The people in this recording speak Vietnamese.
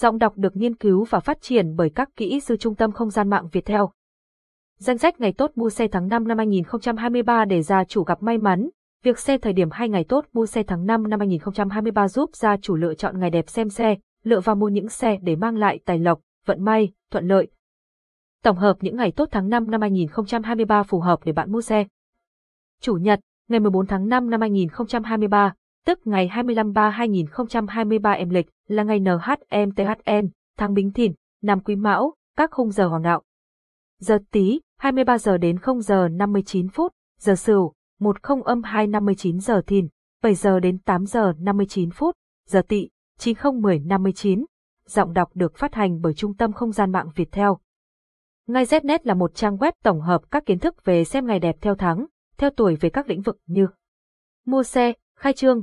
Giọng đọc được nghiên cứu và phát triển bởi các kỹ sư Trung tâm Không gian mạng Việt Theo. Danh sách ngày tốt mua xe tháng 5 năm 2023 để gia chủ gặp may mắn. Việc xe thời điểm hai ngày tốt mua xe tháng 5 năm 2023 giúp gia chủ lựa chọn ngày đẹp xem xe, lựa vào mua những xe để mang lại tài lộc, vận may, thuận lợi. Tổng hợp những ngày tốt tháng 5 năm 2023 phù hợp để bạn mua xe. Chủ nhật, ngày 14 tháng 5 năm 2023, tức ngày 25 3 2023 âm lịch, là ngày NHMTHN, tháng Bính Thìn, năm Quý Mão, các khung giờ hoàng đạo. Giờ Tý, 23 giờ đến 0 giờ 59 phút, giờ Sửu, 10 âm 2 59 giờ Thìn, 7 giờ đến 8 giờ 59 phút, giờ Tỵ, 9010 59. Giọng đọc được phát hành bởi Trung tâm Không gian mạng Việt Theo. Ngay Znet là một trang web tổng hợp các kiến thức về xem ngày đẹp theo tháng, theo tuổi về các lĩnh vực như mua xe, khai trương,